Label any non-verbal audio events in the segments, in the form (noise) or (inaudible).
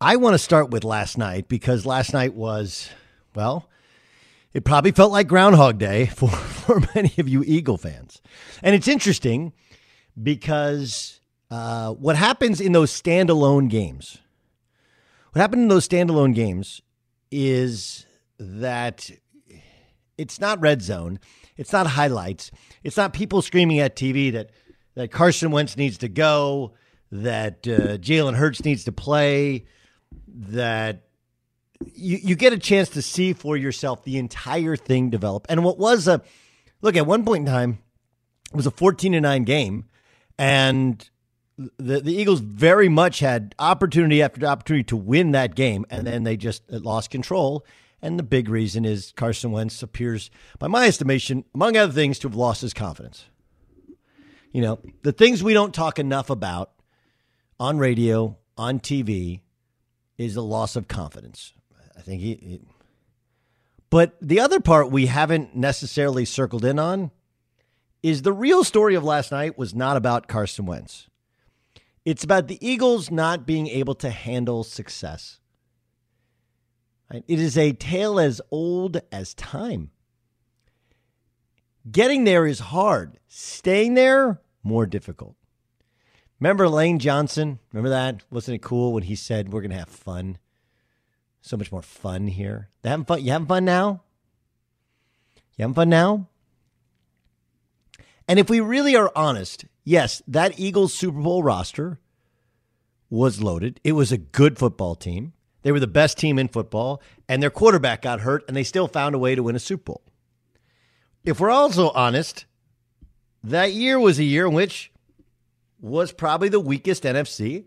I want to start with last night because last night was, well, it probably felt like Groundhog Day (laughs) for, for many of you Eagle fans. And it's interesting because uh, what happens in those standalone games, what happened in those standalone games is that it's not red zone, it's not highlights, it's not people screaming at TV that, that Carson Wentz needs to go, that uh, Jalen Hurts needs to play that you, you get a chance to see for yourself the entire thing develop. And what was a look at one point in time, it was a 14 to 9 game, and the, the Eagles very much had opportunity after opportunity to win that game, and then they just lost control. And the big reason is Carson Wentz appears, by my estimation, among other things, to have lost his confidence. You know, the things we don't talk enough about on radio, on TV, is the loss of confidence. I think he, he, But the other part we haven't necessarily circled in on is the real story of last night was not about Carson Wentz. It's about the Eagles not being able to handle success. It is a tale as old as time. Getting there is hard. Staying there, more difficult. Remember Lane Johnson? Remember that? Wasn't it cool when he said we're gonna have fun? So much more fun here. They having fun. You having fun now? You having fun now? And if we really are honest, yes, that Eagles Super Bowl roster was loaded. It was a good football team. They were the best team in football, and their quarterback got hurt, and they still found a way to win a Super Bowl. If we're also honest, that year was a year in which was probably the weakest NFC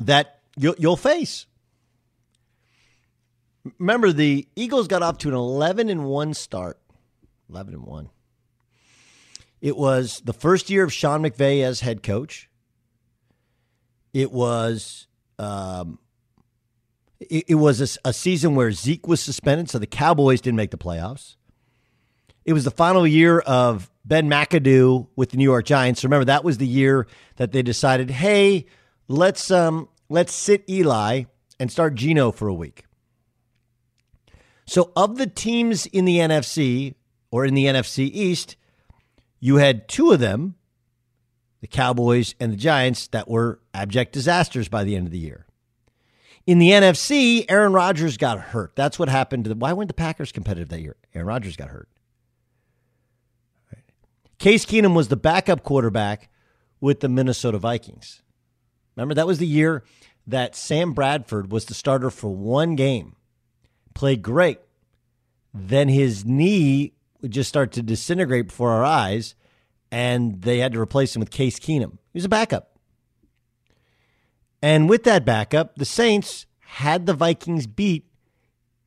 that you'll, face. Remember, the Eagles got off to an 11 and 1 start. 11 and 1. It was the first year of Sean McVay as head coach. It was um, it, was a season where Zeke was suspended, so the Cowboys didn't make the playoffs. It was the final year of Ben McAdoo with the New York Giants. Remember that was the year that they decided, hey, let's um, let's sit Eli and start Geno for a week. So of the teams in the NFC or in the NFC East, you had two of them, the Cowboys and the Giants, that were abject disasters by the end of the year. In the NFC, Aaron Rodgers got hurt. That's what happened to why weren't the Packers competitive that year? Aaron Rodgers got hurt. Case Keenum was the backup quarterback with the Minnesota Vikings. Remember, that was the year that Sam Bradford was the starter for one game, played great. Then his knee would just start to disintegrate before our eyes, and they had to replace him with Case Keenum. He was a backup. And with that backup, the Saints had the Vikings beat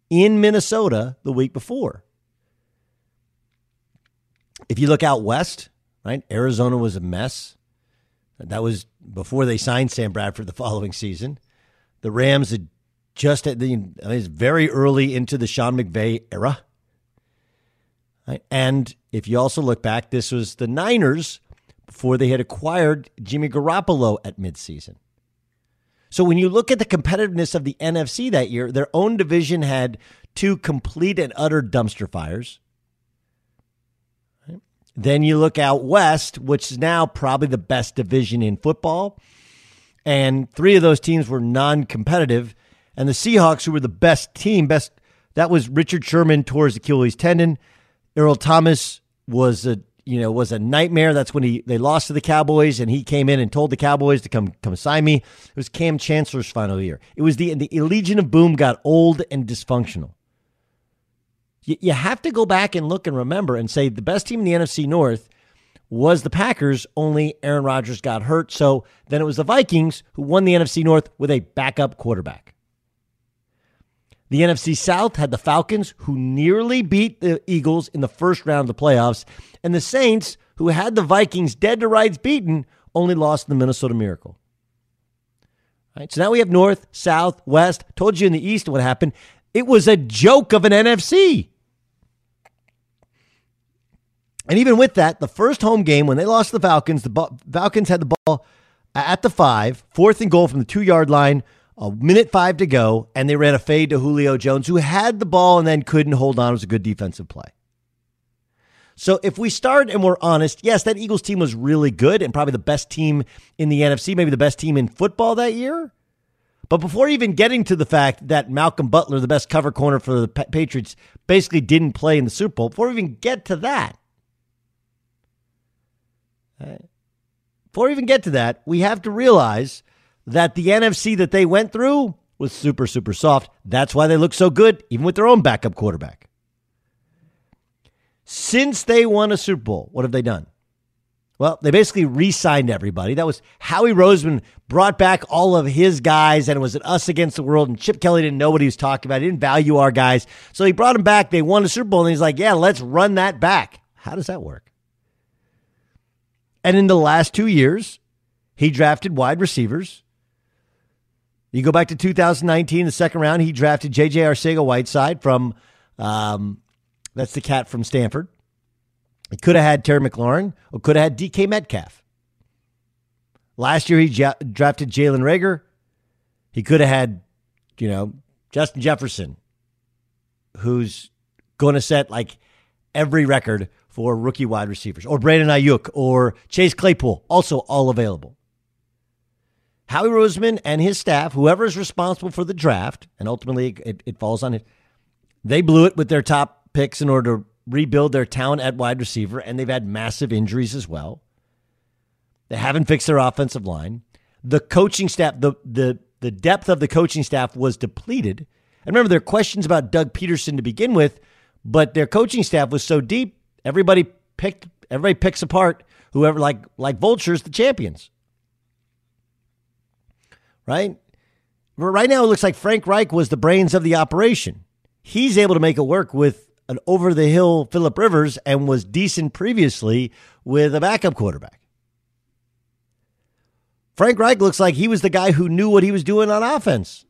in Minnesota the week before. If you look out west, right, Arizona was a mess. That was before they signed Sam Bradford the following season. The Rams had just at the I mean, it's very early into the Sean McVay era. Right? And if you also look back, this was the Niners before they had acquired Jimmy Garoppolo at midseason. So when you look at the competitiveness of the NFC that year, their own division had two complete and utter dumpster fires. Then you look out west, which is now probably the best division in football. And three of those teams were non competitive. And the Seahawks, who were the best team, best that was Richard Sherman tore his Achilles tendon. Earl Thomas was a you know was a nightmare. That's when he they lost to the Cowboys, and he came in and told the Cowboys to come come sign me. It was Kam Chancellor's final year. It was the the Legion of Boom got old and dysfunctional. You, you have to go back and look and remember and say the best team in the NFC North was the Packers. Only Aaron Rodgers got hurt, so then it was the Vikings who won the NFC North with a backup quarterback. The NFC South had the Falcons, who nearly beat the Eagles in the first round of the playoffs, and the Saints, who had the Vikings dead to rights beaten, only lost the Minnesota Miracle. All right, so now we have North, South, West. Told you in the East what happened. It was a joke of an NFC. And even with that, the first home game when they lost to the Falcons, the Falcons had the ball at the five, fourth and goal from the two yard line a minute five to go, and they ran a fade to Julio Jones, who had the ball and then couldn't hold on. It was a good defensive play. So if we start and we're honest, yes, that Eagles team was really good and probably the best team in the NFC, maybe the best team in football that year. But before even getting to the fact that Malcolm Butler, the best cover corner for the Patriots, basically didn't play in the Super Bowl, before we even get to that, Uh, before we even get to that, we have to realize that the NFC that they went through was super, super soft. That's why they look so good, even with their own backup quarterback. Since they won a Super Bowl, what have they done? Well, they basically re signed everybody. That was Howie Roseman brought back all of his guys, and it was an us against the world. And Chip Kelly didn't know what he was talking about. He didn't value our guys. So he brought them back. They won a Super Bowl, and he's like, yeah, let's run that back. How does that work? And in the last two years, he drafted wide receivers you go back to 2019, the second round, he drafted J.J. Arcega-Whiteside from, um, that's the cat from Stanford. He could have had Terry McLaurin or could have had DK Metcalf. Last year, he ja- drafted Jalen Reagor. He could have had, you know, Justin Jefferson, who's going to set like every record for rookie wide receivers, or Brandon Aiyuk, or Chase Claypool, also all available. Howie Roseman and his staff, whoever is responsible for the draft, and ultimately it, it falls on it, they blew it with their top picks in order to rebuild their talent at wide receiver, and they've had massive injuries as well. They haven't fixed their offensive line. The coaching staff, the the the depth of the coaching staff was depleted. And remember, there are questions about Doug Pederson to begin with, but their coaching staff was so deep, everybody picked everybody picks apart whoever like like vultures, the champions right? But Right now, it looks like Frank Reich was the brains of the operation. He's able to make it work with an over the hill Philip Rivers and was decent previously with a backup quarterback. Frank Reich looks like he was the guy who knew what he was doing on offense.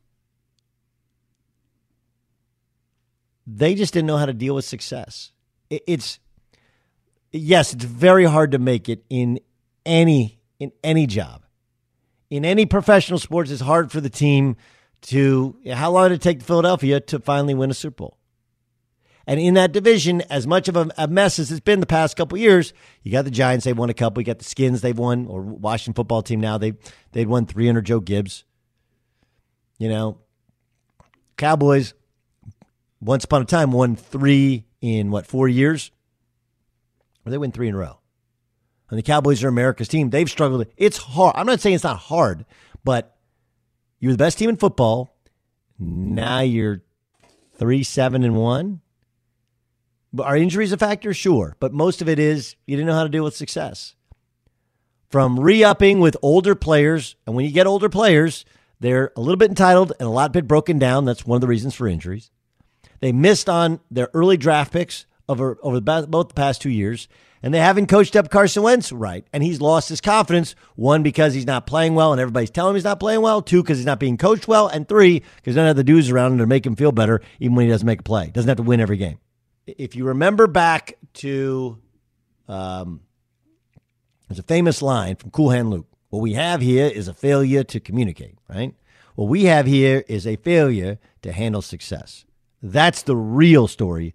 They just didn't know how to deal with success. It's yes, it's very hard to make it in any in any job in any professional sports, it's hard for the team to. How long did it take Philadelphia to finally win a Super Bowl? And in that division, as much of a, mess as it's been the past couple years, you got the Giants, they've won a couple. You got the Skins, they've won, or Washington football team now, they they'd won three under Joe Gibbs. You know, Cowboys, once upon a time, won three in what, four years? Or they win three in a row and the Cowboys are America's team. They've struggled. It's hard. I'm not saying it's not hard, but you're the best team in football. Now you're three, seven, and one. Are injuries a factor? Sure. But most of it is you didn't know how to deal with success. From re upping with older players, and when you get older players, they're a little bit entitled and a lot bit broken down. That's one of the reasons for injuries. They missed on their early draft picks over over the, both the past two years, and they haven't coached up Carson Wentz right. And he's lost his confidence. One, because he's not playing well and everybody's telling him he's not playing well. Two, because he's not being coached well. And three, because none of the dudes around him to make him feel better, even when he doesn't make a play. Doesn't have to win every game. If you remember back to, um, there's a famous line from Cool Hand Luke. What we have here is a failure to communicate, right? What we have here is a failure to handle success. That's the real story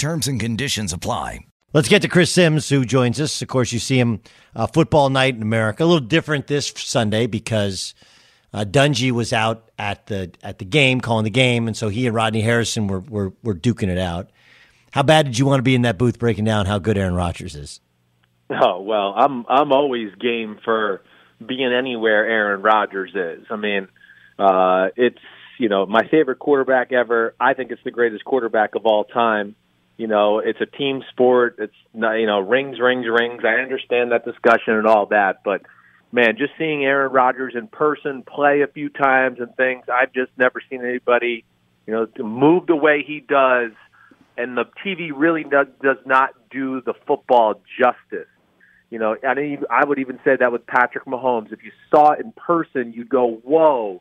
Terms and conditions apply. Let's get to Chris Simms, who joins us. Of course, you see him uh, football night in America. A little different this Sunday because uh, Dungy was out at the at the game, calling the game, and so he and Rodney Harrison were, were were duking it out. How bad did you want to be in that booth breaking down how good Aaron Rodgers is? Oh well, I'm I'm always game for being anywhere Aaron Rodgers is. I mean, uh, it's you know my favorite quarterback ever. I think it's the greatest quarterback of all time. You know, it's a team sport. It's not, you know rings, rings, rings. I understand that discussion and all that, but man, just seeing Aaron Rodgers in person play a few times and things, I've just never seen anybody, you know, move the way he does, and the TV really does, not do the football justice. You know, I, I would even say that with Patrick Mahomes. If you saw it in person, you'd go, "Whoa,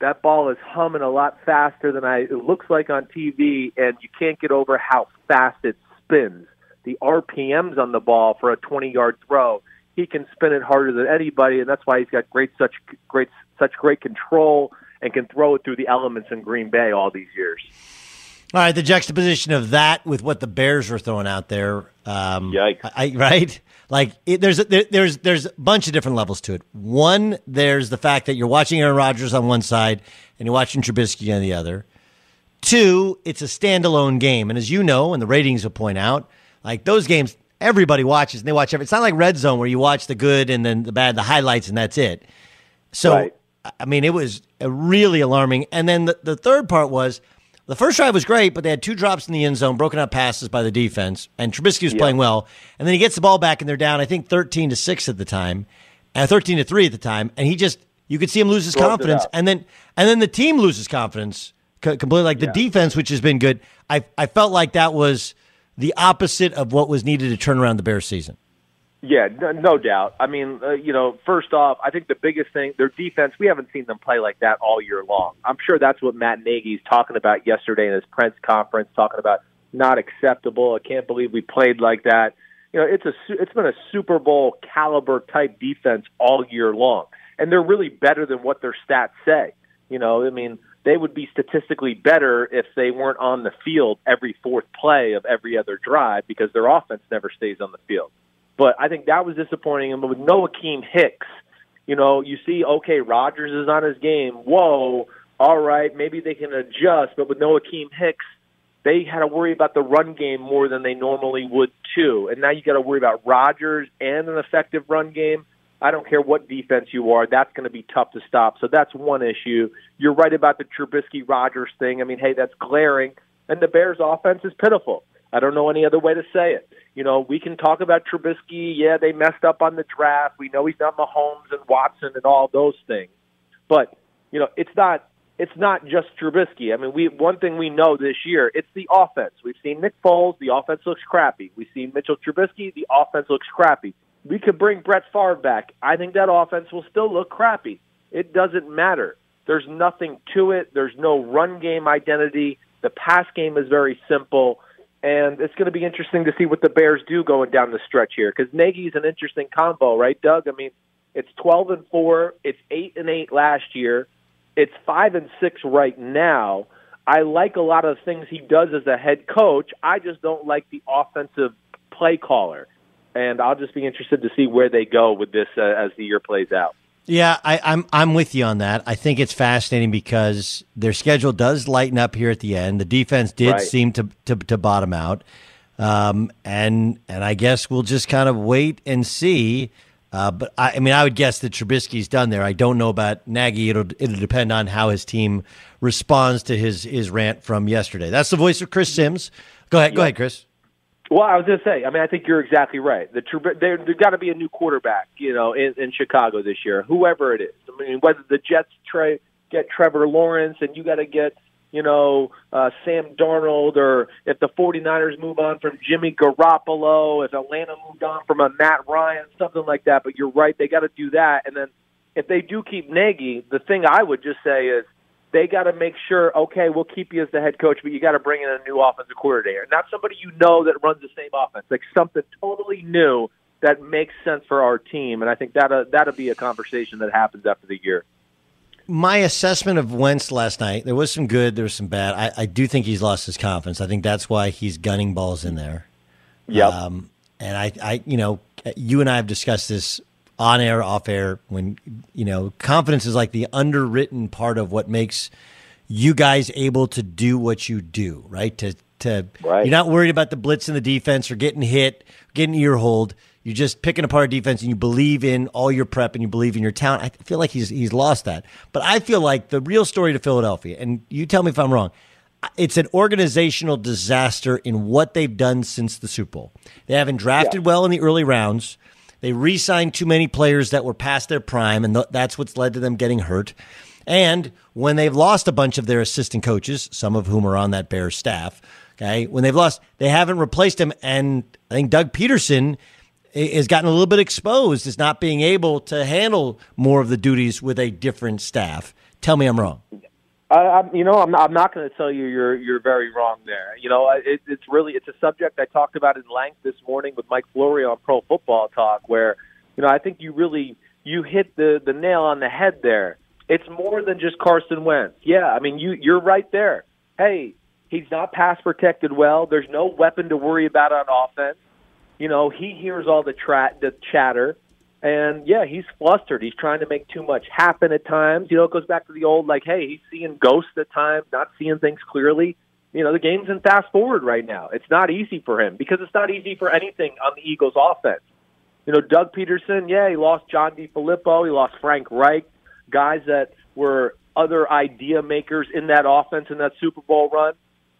that ball is humming a lot faster than I it looks like on TV, and you can't get over how fast it spins. The RPMs on the ball for a 20-yard throw, he can spin it harder than anybody, and that's why he's got great such great such great control and can throw it through the elements in Green Bay all these years. All right, the juxtaposition of that with what the Bears were throwing out there. Um, Yikes! I, right? Like it, there's a, there, there's there's a bunch of different levels to it. One, there's the fact that you're watching Aaron Rodgers on one side and you're watching Trubisky on the other. Two, it's a standalone game, and as you know, and the ratings will point out, like those games, everybody watches and they watch every. It's not like Red Zone where you watch the good and then the bad, the highlights, and that's it. So, Right. I mean, it was uh, really alarming. And then the, the third part was the first drive was great, but they had two drops in the end zone, broken up passes by the defense, and Trubisky was playing well. And then he gets the ball back, and they're down, I think, thirteen to six at the time, and thirteen to three at the time, and he just you could see him lose his confidence, and then and then the team loses confidence co- completely. Like the defense, which has been good, I I felt like that was the opposite of what was needed to turn around the Bears season. Yeah, no, no doubt. I mean, uh, you know, first off, I think the biggest thing, their defense, we haven't seen them play like that all year long. I'm sure that's what Matt Nagy's talking about yesterday in his press conference, talking about not acceptable. I can't believe we played like that. You know, it's a su- it's been a Super Bowl caliber type defense all year long, and they're really better than what their stats say. You know, I mean, they would be statistically better if they weren't on the field every fourth play of every other drive because their offense never stays on the field. But I think that was disappointing. And with no Akiem Hicks, you know, you see, okay, Rodgers is on his game. Whoa, all right, maybe they can adjust. But with no Akiem Hicks, they had to worry about the run game more than they normally would too. And now you got to worry about Rodgers and an effective run game. I don't care what defense you are, that's going to be tough to stop. So that's one issue. You're right about the Trubisky Rodgers thing. I mean, hey, that's glaring. And the Bears' offense is pitiful. I don't know any other way to say it. You know, we can talk about Trubisky. Yeah, they messed up on the draft. We know he's not Mahomes and Watson and all those things. But you know, it's not it's not just Trubisky. I mean, we one thing we know this year, it's the offense. We've seen Nick Foles, the offense looks crappy. We've seen Mitchell Trubisky, the offense looks crappy. We could bring Brett Favre back. I think that offense will still look crappy. It doesn't matter. There's nothing to it. There's no run game identity. The pass game is very simple. And it's going to be interesting to see what the Bears do going down the stretch here because Nagy's an interesting combo, right, Doug? I mean, it's 12 and 4, it's 8 and 8 last year, it's 5 and 6 right now. I like a lot of things he does as a head coach. I just don't like the offensive play caller. And I'll just be interested to see where they go with this uh, as the year plays out. Yeah, I, I'm I'm with you on that. I think it's fascinating because their schedule does lighten up here at the end. The defense did Right. seem to, to to bottom out. Um, and and I guess we'll just kind of wait and see. Uh, but I, I, mean, I would guess that Trubisky's done there. I don't know about Nagy. It'll it'll depend on how his team responds to his his rant from yesterday. That's the voice of Chris Simms. Go ahead, go ahead, Chris. Well, I was going to say, I mean, I think you're exactly right. The there there's got to be a new quarterback, you know, in, in Chicago this year, whoever it is. I mean, whether the Jets try get Trevor Lawrence and you got to get you know, uh, Sam Darnold, or if the 49ers move on from Jimmy Garoppolo, if Atlanta moved on from a Matt Ryan, something like that. But you're right, they got to do that. And then if they do keep Nagy, the thing I would just say is they got to make sure, okay, we'll keep you as the head coach, but you got to bring in a new offensive coordinator, not somebody you know that runs the same offense, like something totally new that makes sense for our team. And I think that that'll be a conversation that happens after the year my assessment of Wentz last night, there was some good, there was some bad. I, I do think he's lost his confidence. I think that's why he's gunning balls in there. Yeah. Um, and I, I, you know, you and I have discussed this on air, off air. When you know, confidence is like the underwritten part of what makes you guys able to do what you do. Right? To to right. you're not worried about the blitz in the defense or getting hit, getting ear hold. You're just picking apart defense and you believe in all your prep and you believe in your talent. I feel like he's he's lost that. But I feel like the real story to Philadelphia, and you tell me if I'm wrong, it's an organizational disaster in what they've done since the Super Bowl. They haven't drafted yeah. well in the early rounds. They re signed too many players that were past their prime, and th- that's what's led to them getting hurt. And when they've lost a bunch of their assistant coaches, some of whom are on that Bears staff, okay, when they've lost, they haven't replaced them. And I think Doug Pederson has gotten a little bit exposed as not being able to handle more of the duties with a different staff. Tell me I'm wrong. I, you know, I'm not, I'm not going to tell you you're you're very wrong there. You know, it, it's really it's a subject I talked about in length this morning with Mike Florio on Pro Football Talk, where you know I think you really you hit the the nail on the head there. It's more than just Carson Wentz. Yeah, I mean you you're right there. Hey, he's not pass protected well. There's no weapon to worry about on offense. You know, he hears all the tra- the chatter, and yeah, he's flustered. He's trying to make too much happen at times. You know, it goes back to the old like, hey, he's seeing ghosts at times, not seeing things clearly. You know, the game's in fast forward right now. It's not easy for him because it's not easy for anything on the Eagles' offense. You know, Doug Pederson, yeah, he lost John DeFilippo, he lost Frank Reich, guys that were other idea makers in that offense in that Super Bowl run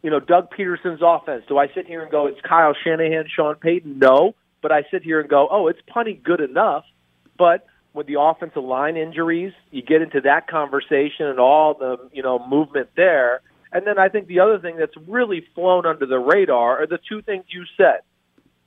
you know, Doug Pederson's offense. Do I sit here and go, it's Kyle Shanahan, Sean Payton? No. But I sit here and go, oh, it's punny good enough. But with the offensive line injuries, you get into that conversation and all the, you know, movement there. And then I think the other thing that's really flown under the radar are the two things you said.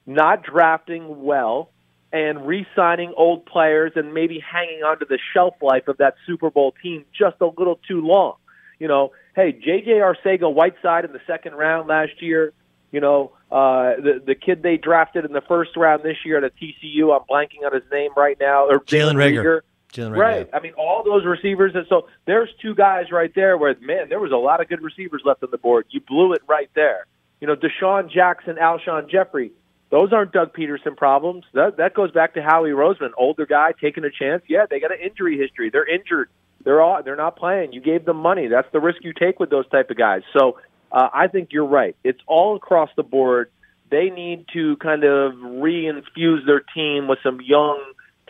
Not drafting well and re-signing old players and maybe hanging on to the shelf life of that Super Bowl team just a little too long. You know, hey, J.J. Arcega-Whiteside in the second round last year. You know, uh, the the kid they drafted in the first round this year at TCU. I'm blanking on his name right now. Or Jalen Reagor. Jalen Reagor. Right. I mean, all those receivers. And so there's two guys right there where, man, there was a lot of good receivers left on the board. You blew it right there. You know, DeSean Jackson, Alshon Jeffery. Those aren't Doug Pederson problems. That that goes back to Howie Roseman, older guy taking a chance. Yeah, they got an injury history. They're injured. They're all they're not playing. You gave them money. That's the risk you take with those type of guys. So uh, I think you're right. It's all across the board. They need to kind of reinfuse their team with some young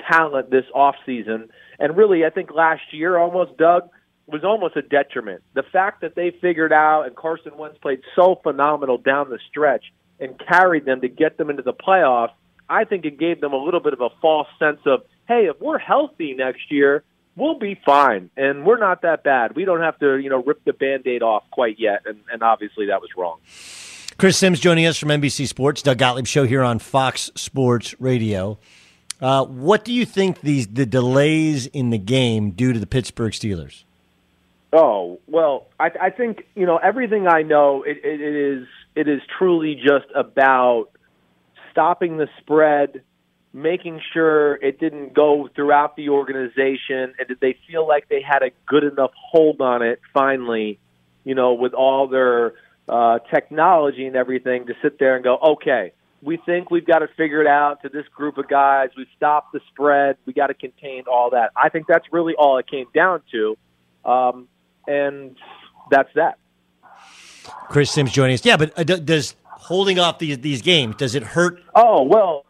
talent this off season. And really, I think last year almost Doug was almost a detriment. The fact that they figured out and Carson Wentz played so phenomenal down the stretch and carried them to get them into the playoffs, I think it gave them a little bit of a false sense of, hey, if we're healthy next year, we'll be fine, and we're not that bad. We don't have to, you know, rip the band-aid off quite yet, and, and obviously that was wrong. Chris Simms joining us from NBC Sports, Doug Gottlieb show here on Fox Sports Radio. Uh, what do you think these the delays in the game due to the Pittsburgh Steelers? Oh well, I, I think you know everything I know. It, it, it is it is truly just about stopping the spread, making sure it didn't go throughout the organization and did they feel like they had a good enough hold on it finally, you know, with all their uh, technology and everything to sit there and go, okay, we think we've got to figure it out to this group of guys. We've stopped the spread. We got to contain all that. I think that's really all it came down to. Um, and that's that. Chris Simms joining us. Yeah, but uh, does holding off these these games? Does it hurt? Oh well,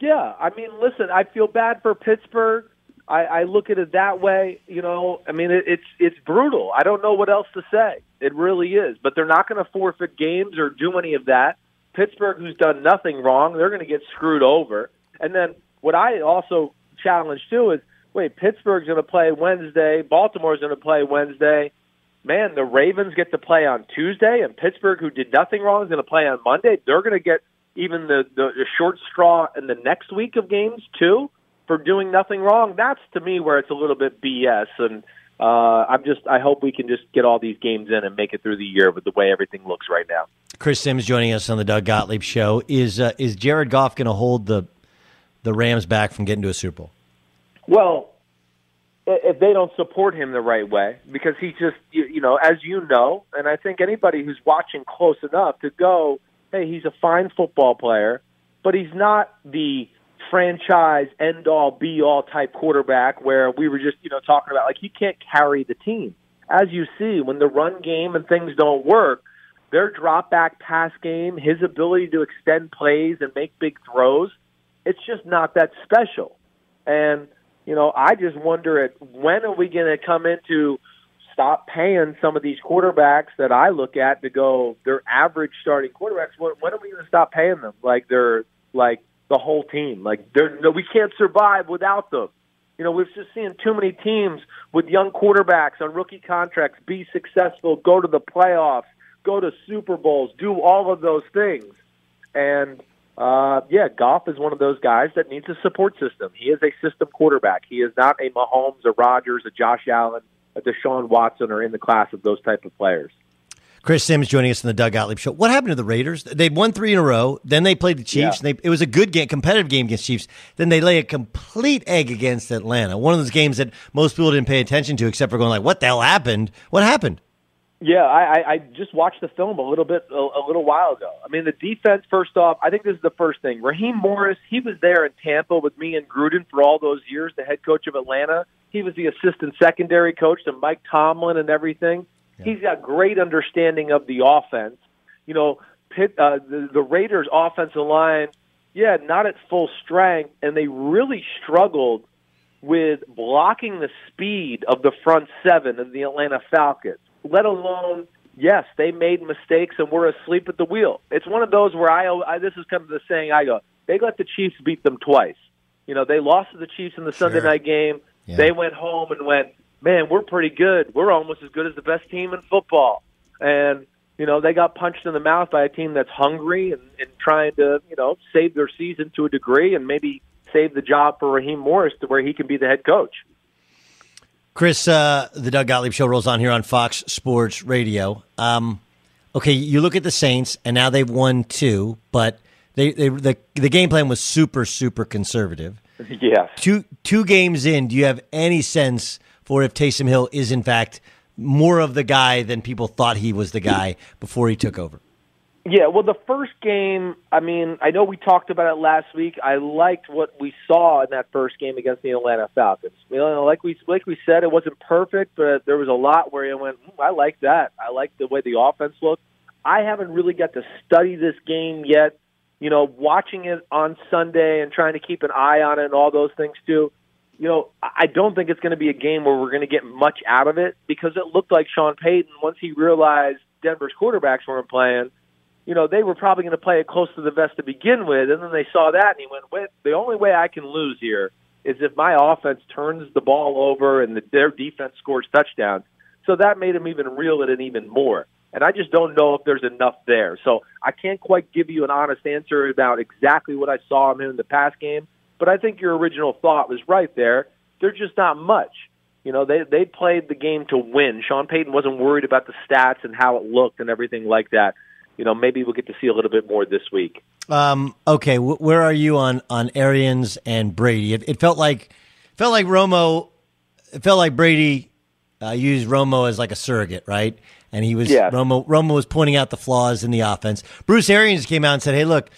yeah. I mean, listen, I feel bad for Pittsburgh. I, I look at it that way. You know, I mean, it, it's it's brutal. I don't know what else to say. It really is. But they're not going to forfeit games or do any of that. Pittsburgh, who's done nothing wrong, they're going to get screwed over. And then what I also challenge too is, wait, Pittsburgh's going to play Wednesday, Baltimore's going to play Wednesday. Man, the Ravens get to play on Tuesday, and Pittsburgh, who did nothing wrong, is going to play on Monday. They're going to get even the, the the short straw in the next week of games too for doing nothing wrong. That's to me where it's a little bit BS. And uh, I'm just I hope we can just get all these games in and make it through the year with the way everything looks right now. Chris Simms joining us on the Doug Gottlieb Show. Is uh, is Jared Goff going to hold the the Rams back from getting to a Super Bowl? Well, if they don't support him the right way, because he just you, you know, as you know, and I think anybody who's watching close enough to go, hey, he's a fine football player, but he's not the franchise end all be all type quarterback where we were just you know talking about like he can't carry the team. As you see, when the run game and things don't work, their drop back pass game, his ability to extend plays and make big throws, it's just not that special. And you know, I just wonder at when are we going to come into stop paying some of these quarterbacks that I look at to go they're average starting quarterbacks. When, when are we going to stop paying them like they're like the whole team? Like they're no, we can't survive without them. You know, we've just seen too many teams with young quarterbacks on rookie contracts be successful, go to the playoffs, go to Super Bowls, do all of those things. And uh, yeah, Goff is one of those guys that needs a support system. He is a system quarterback. He is not a Mahomes, a Rodgers, a Josh Allen, a Deshaun Watson, or in the class of those type of players. Chris Simms joining us in the Doug Gottlieb show. What happened to the Raiders? They won three in a row. Then they played the Chiefs. Yeah. And they, it was a good game, competitive game against Chiefs. Then they lay a complete egg against Atlanta. One of those games that most people didn't pay attention to, except for going like, "What the hell happened? What happened?" Yeah, I, I just watched the film a little bit a, a little while ago. I mean, the defense. First off, I think this is the first thing. Raheem Morris, he was there in Tampa with me and Gruden for all those years, the head coach of Atlanta. He was the assistant secondary coach to Mike Tomlin and everything. Yeah. He's got great understanding of the offense. You know, Pitt, uh, the, the Raiders' offensive line, yeah, not at full strength, and they really struggled with blocking the speed of the front seven of the Atlanta Falcons let alone yes, they made mistakes and we're asleep at the wheel. It's one of those where I, I this is kind of the saying I go, they let the Chiefs beat them twice. You know, they lost to the Chiefs in the sure. Sunday night game. Yeah. They went home and went, man, we're pretty good. We're almost as good as the best team in football. And you know, they got punched in the mouth by a team that's hungry and, and trying to, you know, save their season to a degree and maybe save the job for Raheem Morris to where he can be the head coach. Chris, uh, the Doug Gottlieb show rolls on here on Fox Sports Radio. Um, okay, you look at the Saints, and now they've won two, but they, they the the game plan was super super conservative. (laughs) Yeah. Two two games in, do you have any sense for if Taysom Hill is in fact more of the guy than people thought he was the guy before he took over? Yeah, well, the first game, I mean, I know we talked about it last week. I liked what we saw in that first game against the Atlanta Falcons. You know, like we like we said, it wasn't perfect, but there was a lot where it went. I like that. I like the way the offense looked. I haven't really got to study this game yet. You know, watching it on Sunday and trying to keep an eye on it and all those things too. You know, I don't think it's going to be a game where we're going to get much out of it because it looked like Sean Payton once he realized Denver's quarterbacks weren't playing you know, they were probably going to play it close to the vest to begin with, and then they saw that and he went, "Wait, the only way I can lose here is if my offense turns the ball over and the, their defense scores touchdowns." So that made him even reel it in even more. And I just don't know if there's enough there. So I can't quite give you an honest answer about exactly what I saw him in the past game. But I think your original thought was right there. There's just not much. You know, they they played the game to win. Sean Payton wasn't worried about the stats and how it looked and everything like that you know, maybe we'll get to see a little bit more this week. Um, okay, w- where are you on on Arians and Brady? It, it, felt like felt like Romo. It felt like Brady uh, used Romo as like a surrogate, right? And he was yeah. Romo. Romo was pointing out the flaws in the offense. Bruce Arians came out and said, "Hey, look,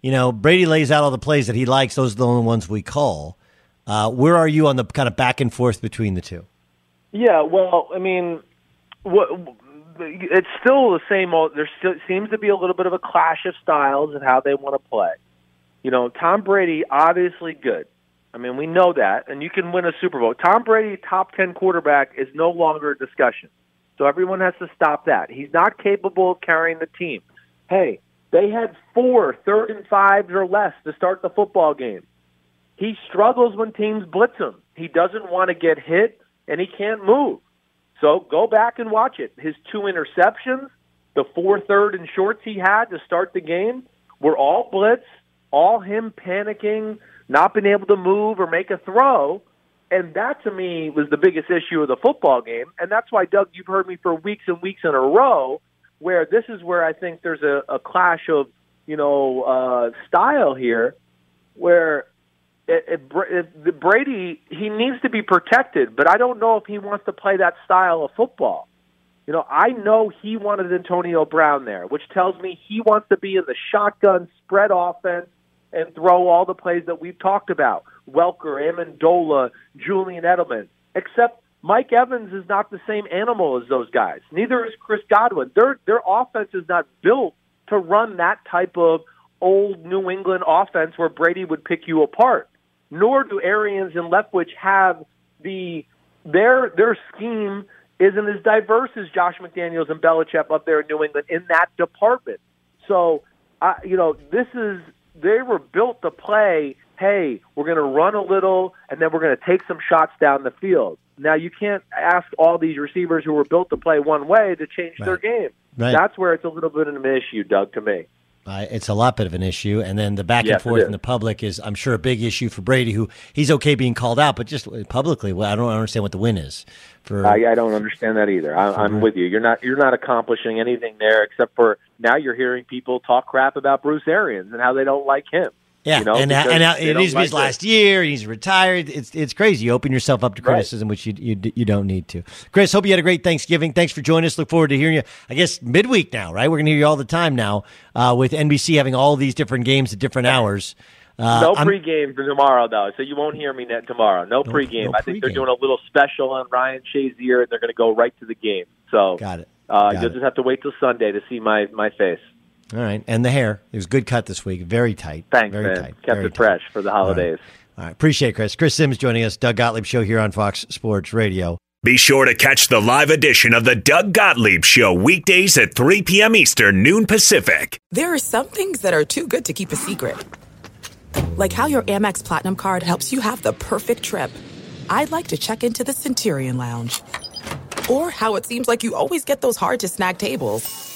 you know, Brady lays out all the plays that he likes. Those are the only ones we call." Uh, where are you on the kind of back and forth between the two? Yeah, well, I mean, what it's still the same. old There still seems to be a little bit of a clash of styles and how they want to play. You know, Tom Brady obviously good. I mean, we know that, and you can win a Super Bowl. Tom Brady, top ten quarterback, is no longer a discussion. So everyone has to stop that. He's not capable of carrying the team. Hey, they had four third and fives or less to start the football game. He struggles when teams blitz him. He doesn't want to get hit, and he can't move. So go back and watch it. His two interceptions, the four third and shorts he had to start the game, were all blitz, all him panicking, not being able to move or make a throw. And that to me was the biggest issue of the football game. And that's why, Doug, you've heard me for weeks and weeks in a row where this is where I think there's a, a clash of, you know, uh, style here where it, it, it, Brady he needs to be protected, but I don't know if he wants to play that style of football. You know, I know he wanted Antonio Brown there, which tells me he wants to be in the shotgun spread offense and throw all the plays that we've talked about. Welker, Amendola, Julian Edelman. Except Mike Evans is not the same animal as those guys. Neither is Chris Godwin. Their their offense is not built to run that type of old New England offense where Brady would pick you apart nor do Arians and Leftwich have the their their scheme isn't as diverse as Josh McDaniels and Belichick up there in New England in that department. So, uh, you know, this is they were built to play. Hey, we're going to run a little, and then we're going to take some shots down the field. Now, you can't ask all these receivers who were built to play one way to change right. their game. Right. That's where it's a little bit of an issue, Doug, to me. Uh, it's a lot bit of an issue, and then the back yes, and forth in the public is, I'm sure, a big issue for Brady. Who he's okay being called out, but just publicly, well, I don't understand what the win is. For I, I don't understand that either. I, I'm with you. You're not you're not accomplishing anything there except for now you're hearing people talk crap about Bruce Arians and how they don't like him. Yeah, you know, and and it needs to be his last year. He's retired. It's it's crazy. You open yourself up to criticism, right. which you, you you don't need to. Chris, hope you had a great Thanksgiving. Thanks for joining us. Look forward to hearing you. I guess midweek now, right? We're going to hear you all the time now uh, with NBC having all these different games at different hours. Uh, no pregame for tomorrow, though, so you won't hear me net tomorrow. No, no pregame. No I think they're doing a little special on Ryan Shazier, and they're going to go right to the game. So got it. Uh, got you'll it. just have to wait till Sunday to see my my face. All right, and the hair it was good cut this week, very tight. Thanks, very man. tight. Kept very it fresh for the holidays. All right. All right, appreciate it, Chris. Chris Simms joining us, Doug Gottlieb Show here on Fox Sports Radio. Be sure to catch the live edition of the Doug Gottlieb Show weekdays at 3 p.m. Eastern, noon Pacific. There are some things that are too good to keep a secret, like how your Amex Platinum card helps you have the perfect trip. I'd like to check into the Centurion Lounge, or how it seems like you always get those hard to snag tables.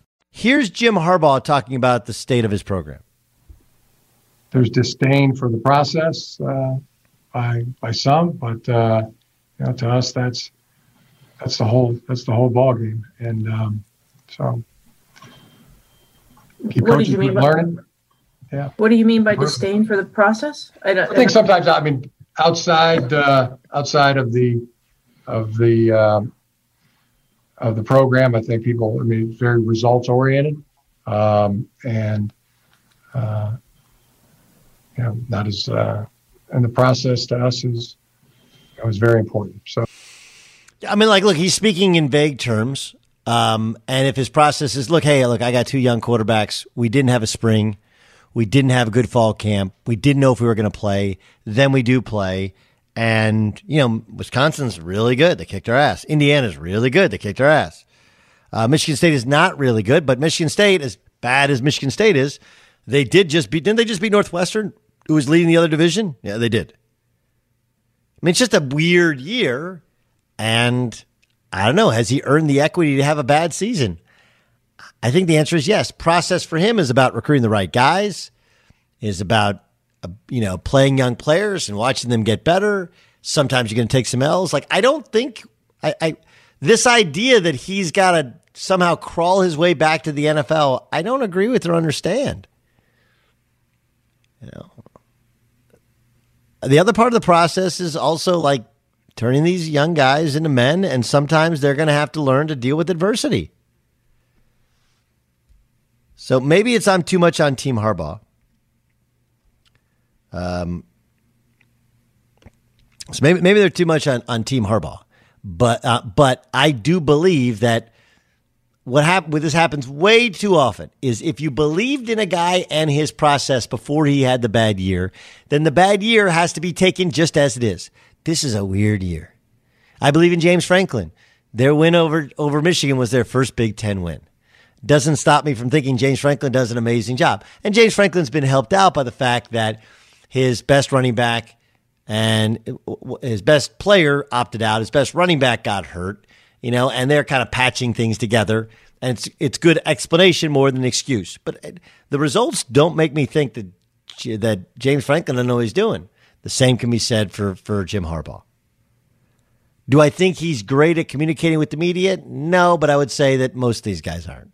Here's Jim Harbaugh talking about the state of his program. There's disdain for the process uh, by by some, but uh, you know, to us, that's that's the whole that's the whole ball game, and um, so keep What do coaching, you mean keep by- learning. Yeah, What do you mean by disdain for the process? I don't. I think sometimes I mean outside uh, outside of the of the um, of the program, I think people. I mean, very results oriented, um, and uh, you know, not as uh, and the process to us is is very important. So I mean, like, look, he's speaking in vague terms. Um, and if his process is, look, hey, look, I got two young quarterbacks. We didn't have a spring. We didn't have a good fall camp. We didn't know if we were going to play. Then we do play. And, you know, Wisconsin's really good. They kicked our ass. Indiana's really good. They kicked our ass. Uh, Michigan State is not really good, but Michigan State, as bad as Michigan State is, they did just beat, didn't they just beat Northwestern, who was leading the other division? Yeah, they did. I mean, it's just a weird year. And I don't know, has he earned the equity to have a bad season? I think the answer is yes. Process for him is about recruiting the right guys, is about uh, you know playing young players and watching them get better. Sometimes you're going to take some L's. Like I don't think I, I this idea that he's got to somehow crawl his way back to the NFL. I don't agree with or understand. You know, the other part of the process is also like turning these young guys into men, and sometimes they're going to have to learn to deal with adversity. So maybe it's I'm too much on Team Harbaugh. Um, so maybe maybe they're too much on, on Team Harbaugh, but uh, but I do believe that what happened with this happens way too often is if you believed in a guy and his process before he had the bad year, then the bad year has to be taken just as it is. This is a weird year. I believe in James Franklin. Their win over over Michigan was their first Big Ten win. Doesn't stop me from thinking James Franklin does an amazing job. And James Franklin's been helped out by the fact that his best running back and his best player opted out. His best running back got hurt, you know, and they're kind of patching things together. And it's it's good explanation more than excuse. But uh, the results don't make me think that that James Franklin doesn't know what he's doing. The same can be said for for Jim Harbaugh. Do I think he's great at communicating with the media? No, but I would say that most of these guys aren't.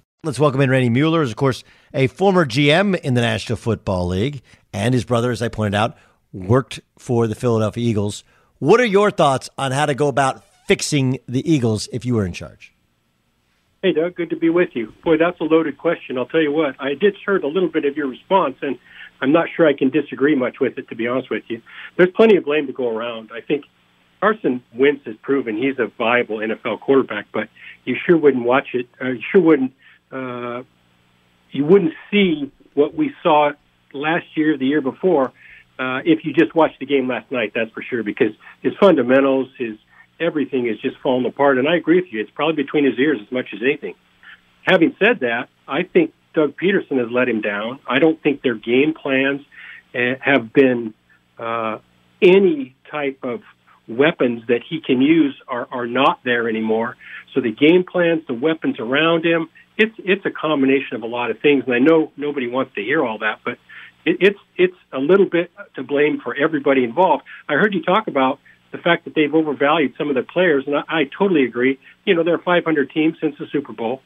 Let's welcome in Randy Mueller, is of course a former GM in the National Football League, and his brother, as I pointed out, worked for the Philadelphia Eagles. What are your thoughts on how to go about fixing the Eagles if you were in charge? Hey, Doug, good to be with you. Boy, that's a loaded question. I'll tell you what, I did heard a little bit of your response, and I'm not sure I can disagree much with it, to be honest with you. There's plenty of blame to go around. I think Carson Wentz has proven he's a viable NFL quarterback, but you sure wouldn't watch it. Uh, you sure wouldn't. Uh, you wouldn't see what we saw last year, the year before, uh, if you just watched the game last night. That's for sure, because his fundamentals, his everything is just falling apart. And I agree with you; it's probably between his ears as much as anything. Having said that, I think Doug Pederson has let him down. I don't think their game plans uh, have been uh, any type of weapons that he can use are, are not there anymore. So the game plans, the weapons around him, it's it's a combination of a lot of things. And I know nobody wants to hear all that, but it, it's it's a little bit to blame for everybody involved. I heard you talk about the fact that they've overvalued some of their players, and I, I totally agree. You know, they're 500 team since the Super Bowl.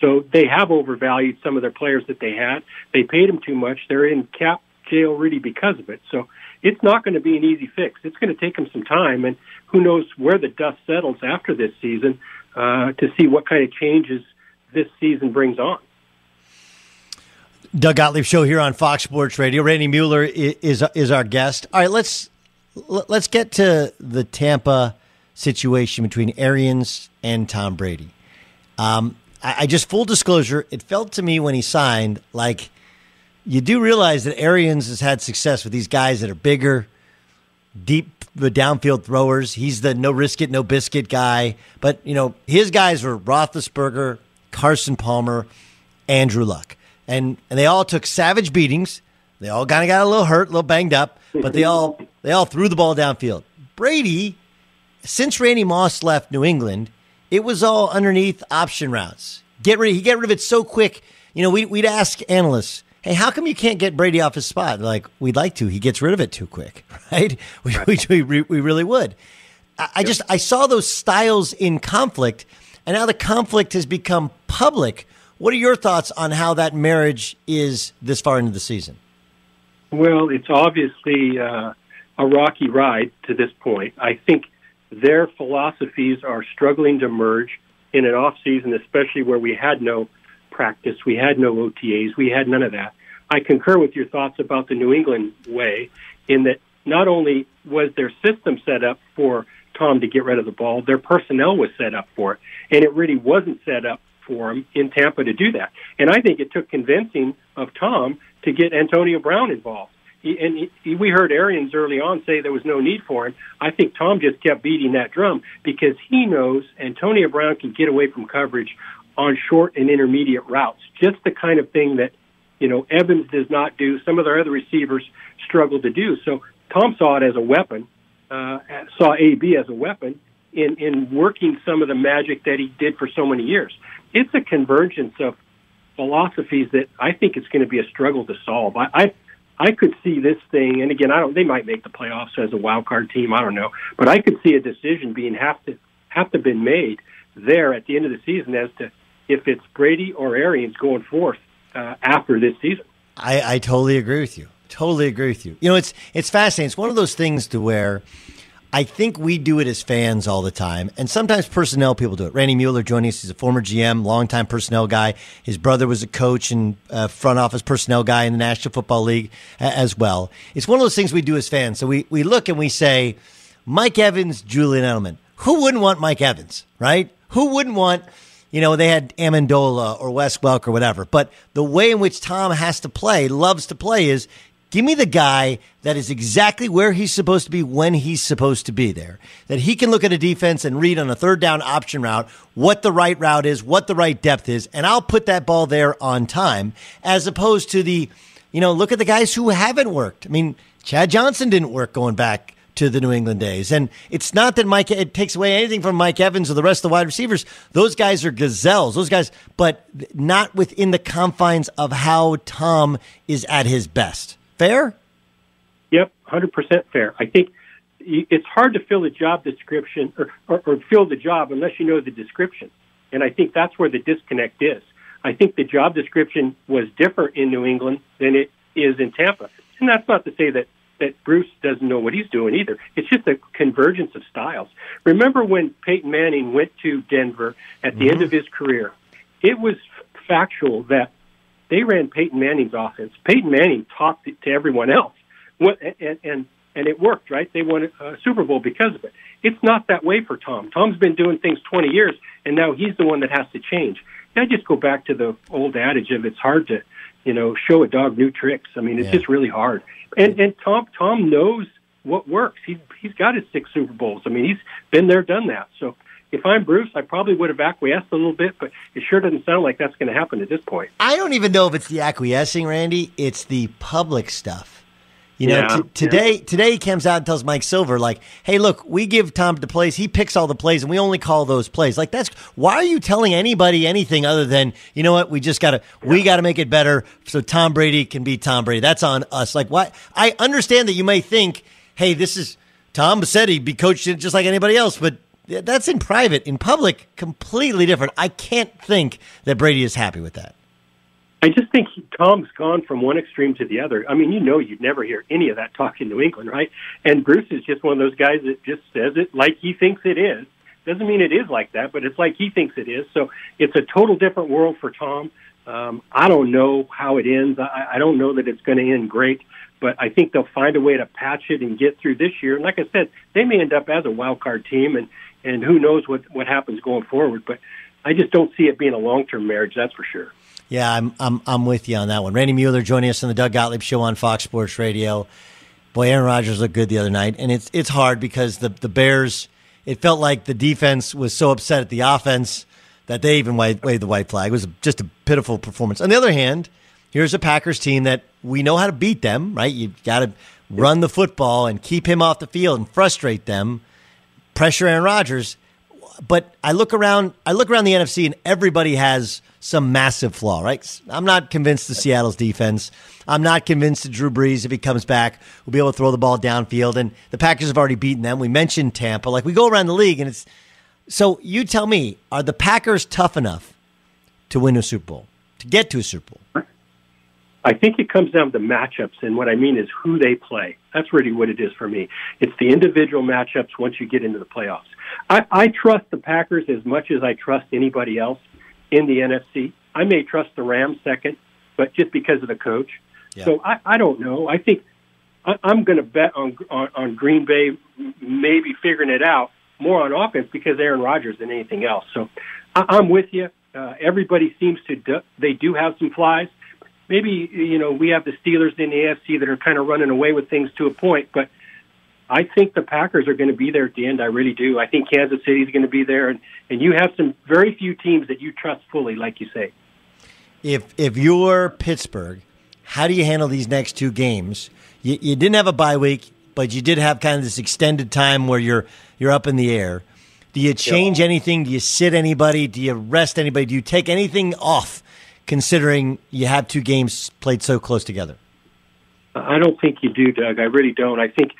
So they have overvalued some of their players that they had. They paid them too much. They're in cap jail really because of it. So it's not going to be an easy fix. It's going to take them some time, and who knows where the dust settles after this season uh, to see what kind of changes this season brings on. Doug Gottlieb show here on Fox Sports Radio. Randy Mueller is is our guest. All right, let's let's get to the Tampa situation between Arians and Tom Brady. Um, I, I just full disclosure, it felt to me when he signed like you do realize that Arians has had success with these guys that are bigger, deep the downfield throwers. He's the no risk it, no biscuit guy. But you know his guys were Roethlisberger, Carson Palmer, Andrew Luck, and and they all took savage beatings. They all kind of got a little hurt, a little banged up, but they all they all threw the ball downfield. Brady since Randy Moss left New England, it was all underneath option routes. Get rid. He get rid of it so quick. You know, we, we'd ask analysts, "Hey, how come you can't get Brady off his spot?" They're like, we'd like to. He gets rid of it too quick, (laughs) right? We we, we, we really would. I, I just I saw those styles in conflict, and now the conflict has become public. What are your thoughts on how that marriage is this far into the season? Well, it's obviously uh, a rocky ride to this point. I think their philosophies are struggling to merge in an off season, especially where we had no practice, we had no OTAs, we had none of that. I concur with your thoughts about the New England way in that not only was their system set up for Tom to get rid of the ball, their personnel was set up for it, and it really wasn't set up for him in Tampa to do that. And I think it took convincing of Tom to get Antonio Brown involved. He, and he, we heard Arians early on say there was no need for him. I think Tom just kept beating that drum because he knows Antonio Brown can get away from coverage on short and intermediate routes. Just the kind of thing that you know Evans does not do. Some of their other receivers struggle to do. So Tom saw it as a weapon, uh, saw AB as a weapon in in working some of the magic that he did for so many years. It's a convergence of philosophies that I think it's going to be a struggle to solve. I, I I could see this thing, and again, I don't. They might make the playoffs as a wild card team. I don't know, but I could see a decision being have to have to been made there at the end of the season as to if it's Brady or Arians going forth uh, after this season. I, I totally agree with you. Totally agree with you. You know, it's it's fascinating. It's one of those things to where I think we do it as fans all the time, and sometimes personnel people do it. Randy Mueller joining us. He's a former GM, longtime personnel guy. His brother was a coach and uh, front office personnel guy in the National Football League as well. It's one of those things we do as fans. So we, we look and we say, Mike Evans, Julian Edelman. Who wouldn't want Mike Evans, right? Who wouldn't want, you know, they had Amendola or Wes Welk or whatever. But the way in which Tom has to play, loves to play, is Give me the guy that is exactly where he's supposed to be when he's supposed to be there. That he can look at a defense and read on a third down option route what the right route is, what the right depth is, and I'll put that ball there on time, as opposed to the, you know, look at the guys who haven't worked. I mean, Chad Johnson didn't work going back to the New England days. And it's not that Mike, it takes away anything from Mike Evans or the rest of the wide receivers. Those guys are gazelles, those guys, but not within the confines of how Tom is at his best. Fair? Yep, 100% fair. I think it's hard to fill a job description or, or, or fill the job unless you know the description. And I think that's where the disconnect is. I think the job description was different in New England than it is in Tampa. And that's not to say that, that Bruce doesn't know what he's doing either. It's just a convergence of styles. Remember when Peyton Manning went to Denver at the mm-hmm. end of his career? It was factual that they ran Peyton Manning's offense. Peyton Manning talked to everyone else, what, and, and and it worked, right? They won a Super Bowl because of it. It's not that way for Tom. Tom's been doing things 20 years, and now he's the one that has to change. I just go back to the old adage of it's hard to, you know, show a dog new tricks. I mean, it's yeah. just really hard. And and Tom Tom knows what works. He he's got his six Super Bowls. I mean, he's been there, done that. So if I'm Bruce, I probably would have acquiesced a little bit, but it sure doesn't sound like that's going to happen at this point. I don't even know if it's the acquiescing, Randy. It's the public stuff. You know, yeah, t- today yeah. today he comes out and tells Mike Silver like, "Hey, look, we give Tom the plays. He picks all the plays, and we only call those plays." Like that's why are you telling anybody anything other than you know what? We just gotta yeah. we gotta make it better so Tom Brady can be Tom Brady. That's on us. Like, why? I understand that you may think, "Hey, this is Tom said he'd be coached just like anybody else," but that's in private. In public, completely different. I can't think that Brady is happy with that. I just think Tom's gone from one extreme to the other. I mean, you know, you'd never hear any of that talk in New England, right? And Bruce is just one of those guys that just says it like he thinks it is. Doesn't mean it is like that, but it's like he thinks it is. So it's a total different world for Tom. Um, I don't know how it ends. I, I don't know that it's going to end great, but I think they'll find a way to patch it and get through this year. And like I said, they may end up as a wild card team, and and who knows what what happens going forward. But I just don't see it being a long term marriage. That's for sure. Yeah, I'm I'm I'm with you on that one. Randy Mueller joining us on the Doug Gottlieb Show on Fox Sports Radio. Boy, Aaron Rodgers looked good the other night, and it's it's hard because the the Bears. It felt like the defense was so upset at the offense that they even waved, waved the white flag. It was just a pitiful performance. On the other hand, here's a Packers team that we know how to beat them. Right, You've got to run the football and keep him off the field and frustrate them pressure Aaron Rodgers. But I look around, I look around the NFC, and everybody has some massive flaw. Right? I'm not convinced the Seattle's defense. I'm not convinced that Drew Brees, if he comes back, will be able to throw the ball downfield. And the Packers have already beaten them. We mentioned Tampa. Like we go around the league, and it's so you tell me, are the Packers tough enough to win a Super Bowl, to get to a Super Bowl? I think it comes down to matchups, and what I mean is who they play. That's really what it is for me. It's the individual matchups once you get into the playoffs. I, I trust the Packers as much as I trust anybody else in the NFC. I may trust the Rams second, but just because of the coach. Yeah. So I, I don't know. I think I, I'm going to bet on, on on Green Bay maybe figuring it out more on offense because Aaron Rodgers than anything else. So I, I'm with you. Uh, everybody seems to do, they do have some flies. Maybe you know we have the Steelers in the AFC that are kind of running away with things to a point, but I think the Packers are going to be there at the end. I really do. I think Kansas City is going to be there, and and you have some very few teams that you trust fully, like you say. If if you're Pittsburgh, how do you handle these next two games? You, you didn't have a bye week, but you did have kind of this extended time where you're you're up in the air. Do you change anything? Do you sit anybody? Do you rest anybody? Do you take anything off, considering you have two games played so close together? I don't think you do, Doug. I really don't. I think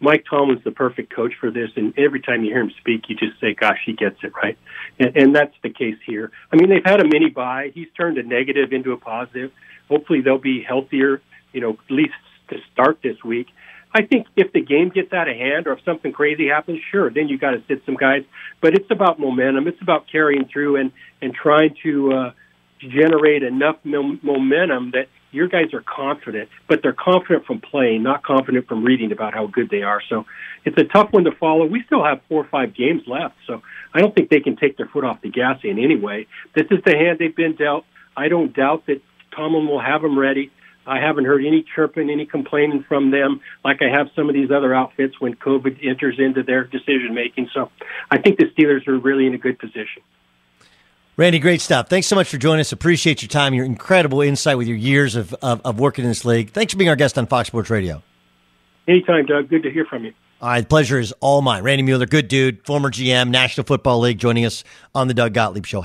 Mike Tomlin's the perfect coach for this, and every time you hear him speak, you just say, "Gosh, he gets it right," and, and that's the case here. I mean, they've had a mini bye. He's turned a negative into a positive. Hopefully, they'll be healthier. You know, at least to start this week. I think if the game gets out of hand or if something crazy happens, sure, then you got to sit some guys. But it's about momentum. It's about carrying through and and trying to uh, generate enough momentum that your guys are confident, but they're confident from playing, not confident from reading about how good they are. So it's a tough one to follow. We still have four or five games left, so I don't think they can take their foot off the gas in any way. This is the hand they've been dealt. I don't doubt that Tomlin will have them ready. I haven't heard any chirping, any complaining from them like I have some of these other outfits when COVID enters into their decision making. So I think the Steelers are really in a good position. Randy, great stuff. Thanks so much for joining us. Appreciate your time, your incredible insight with your years of, of, of working in this league. Thanks for being our guest on Fox Sports Radio. Anytime, Doug. Good to hear from you. All right, pleasure is all mine. Randy Mueller, good dude, former GM, National Football League, joining us on the Doug Gottlieb Show.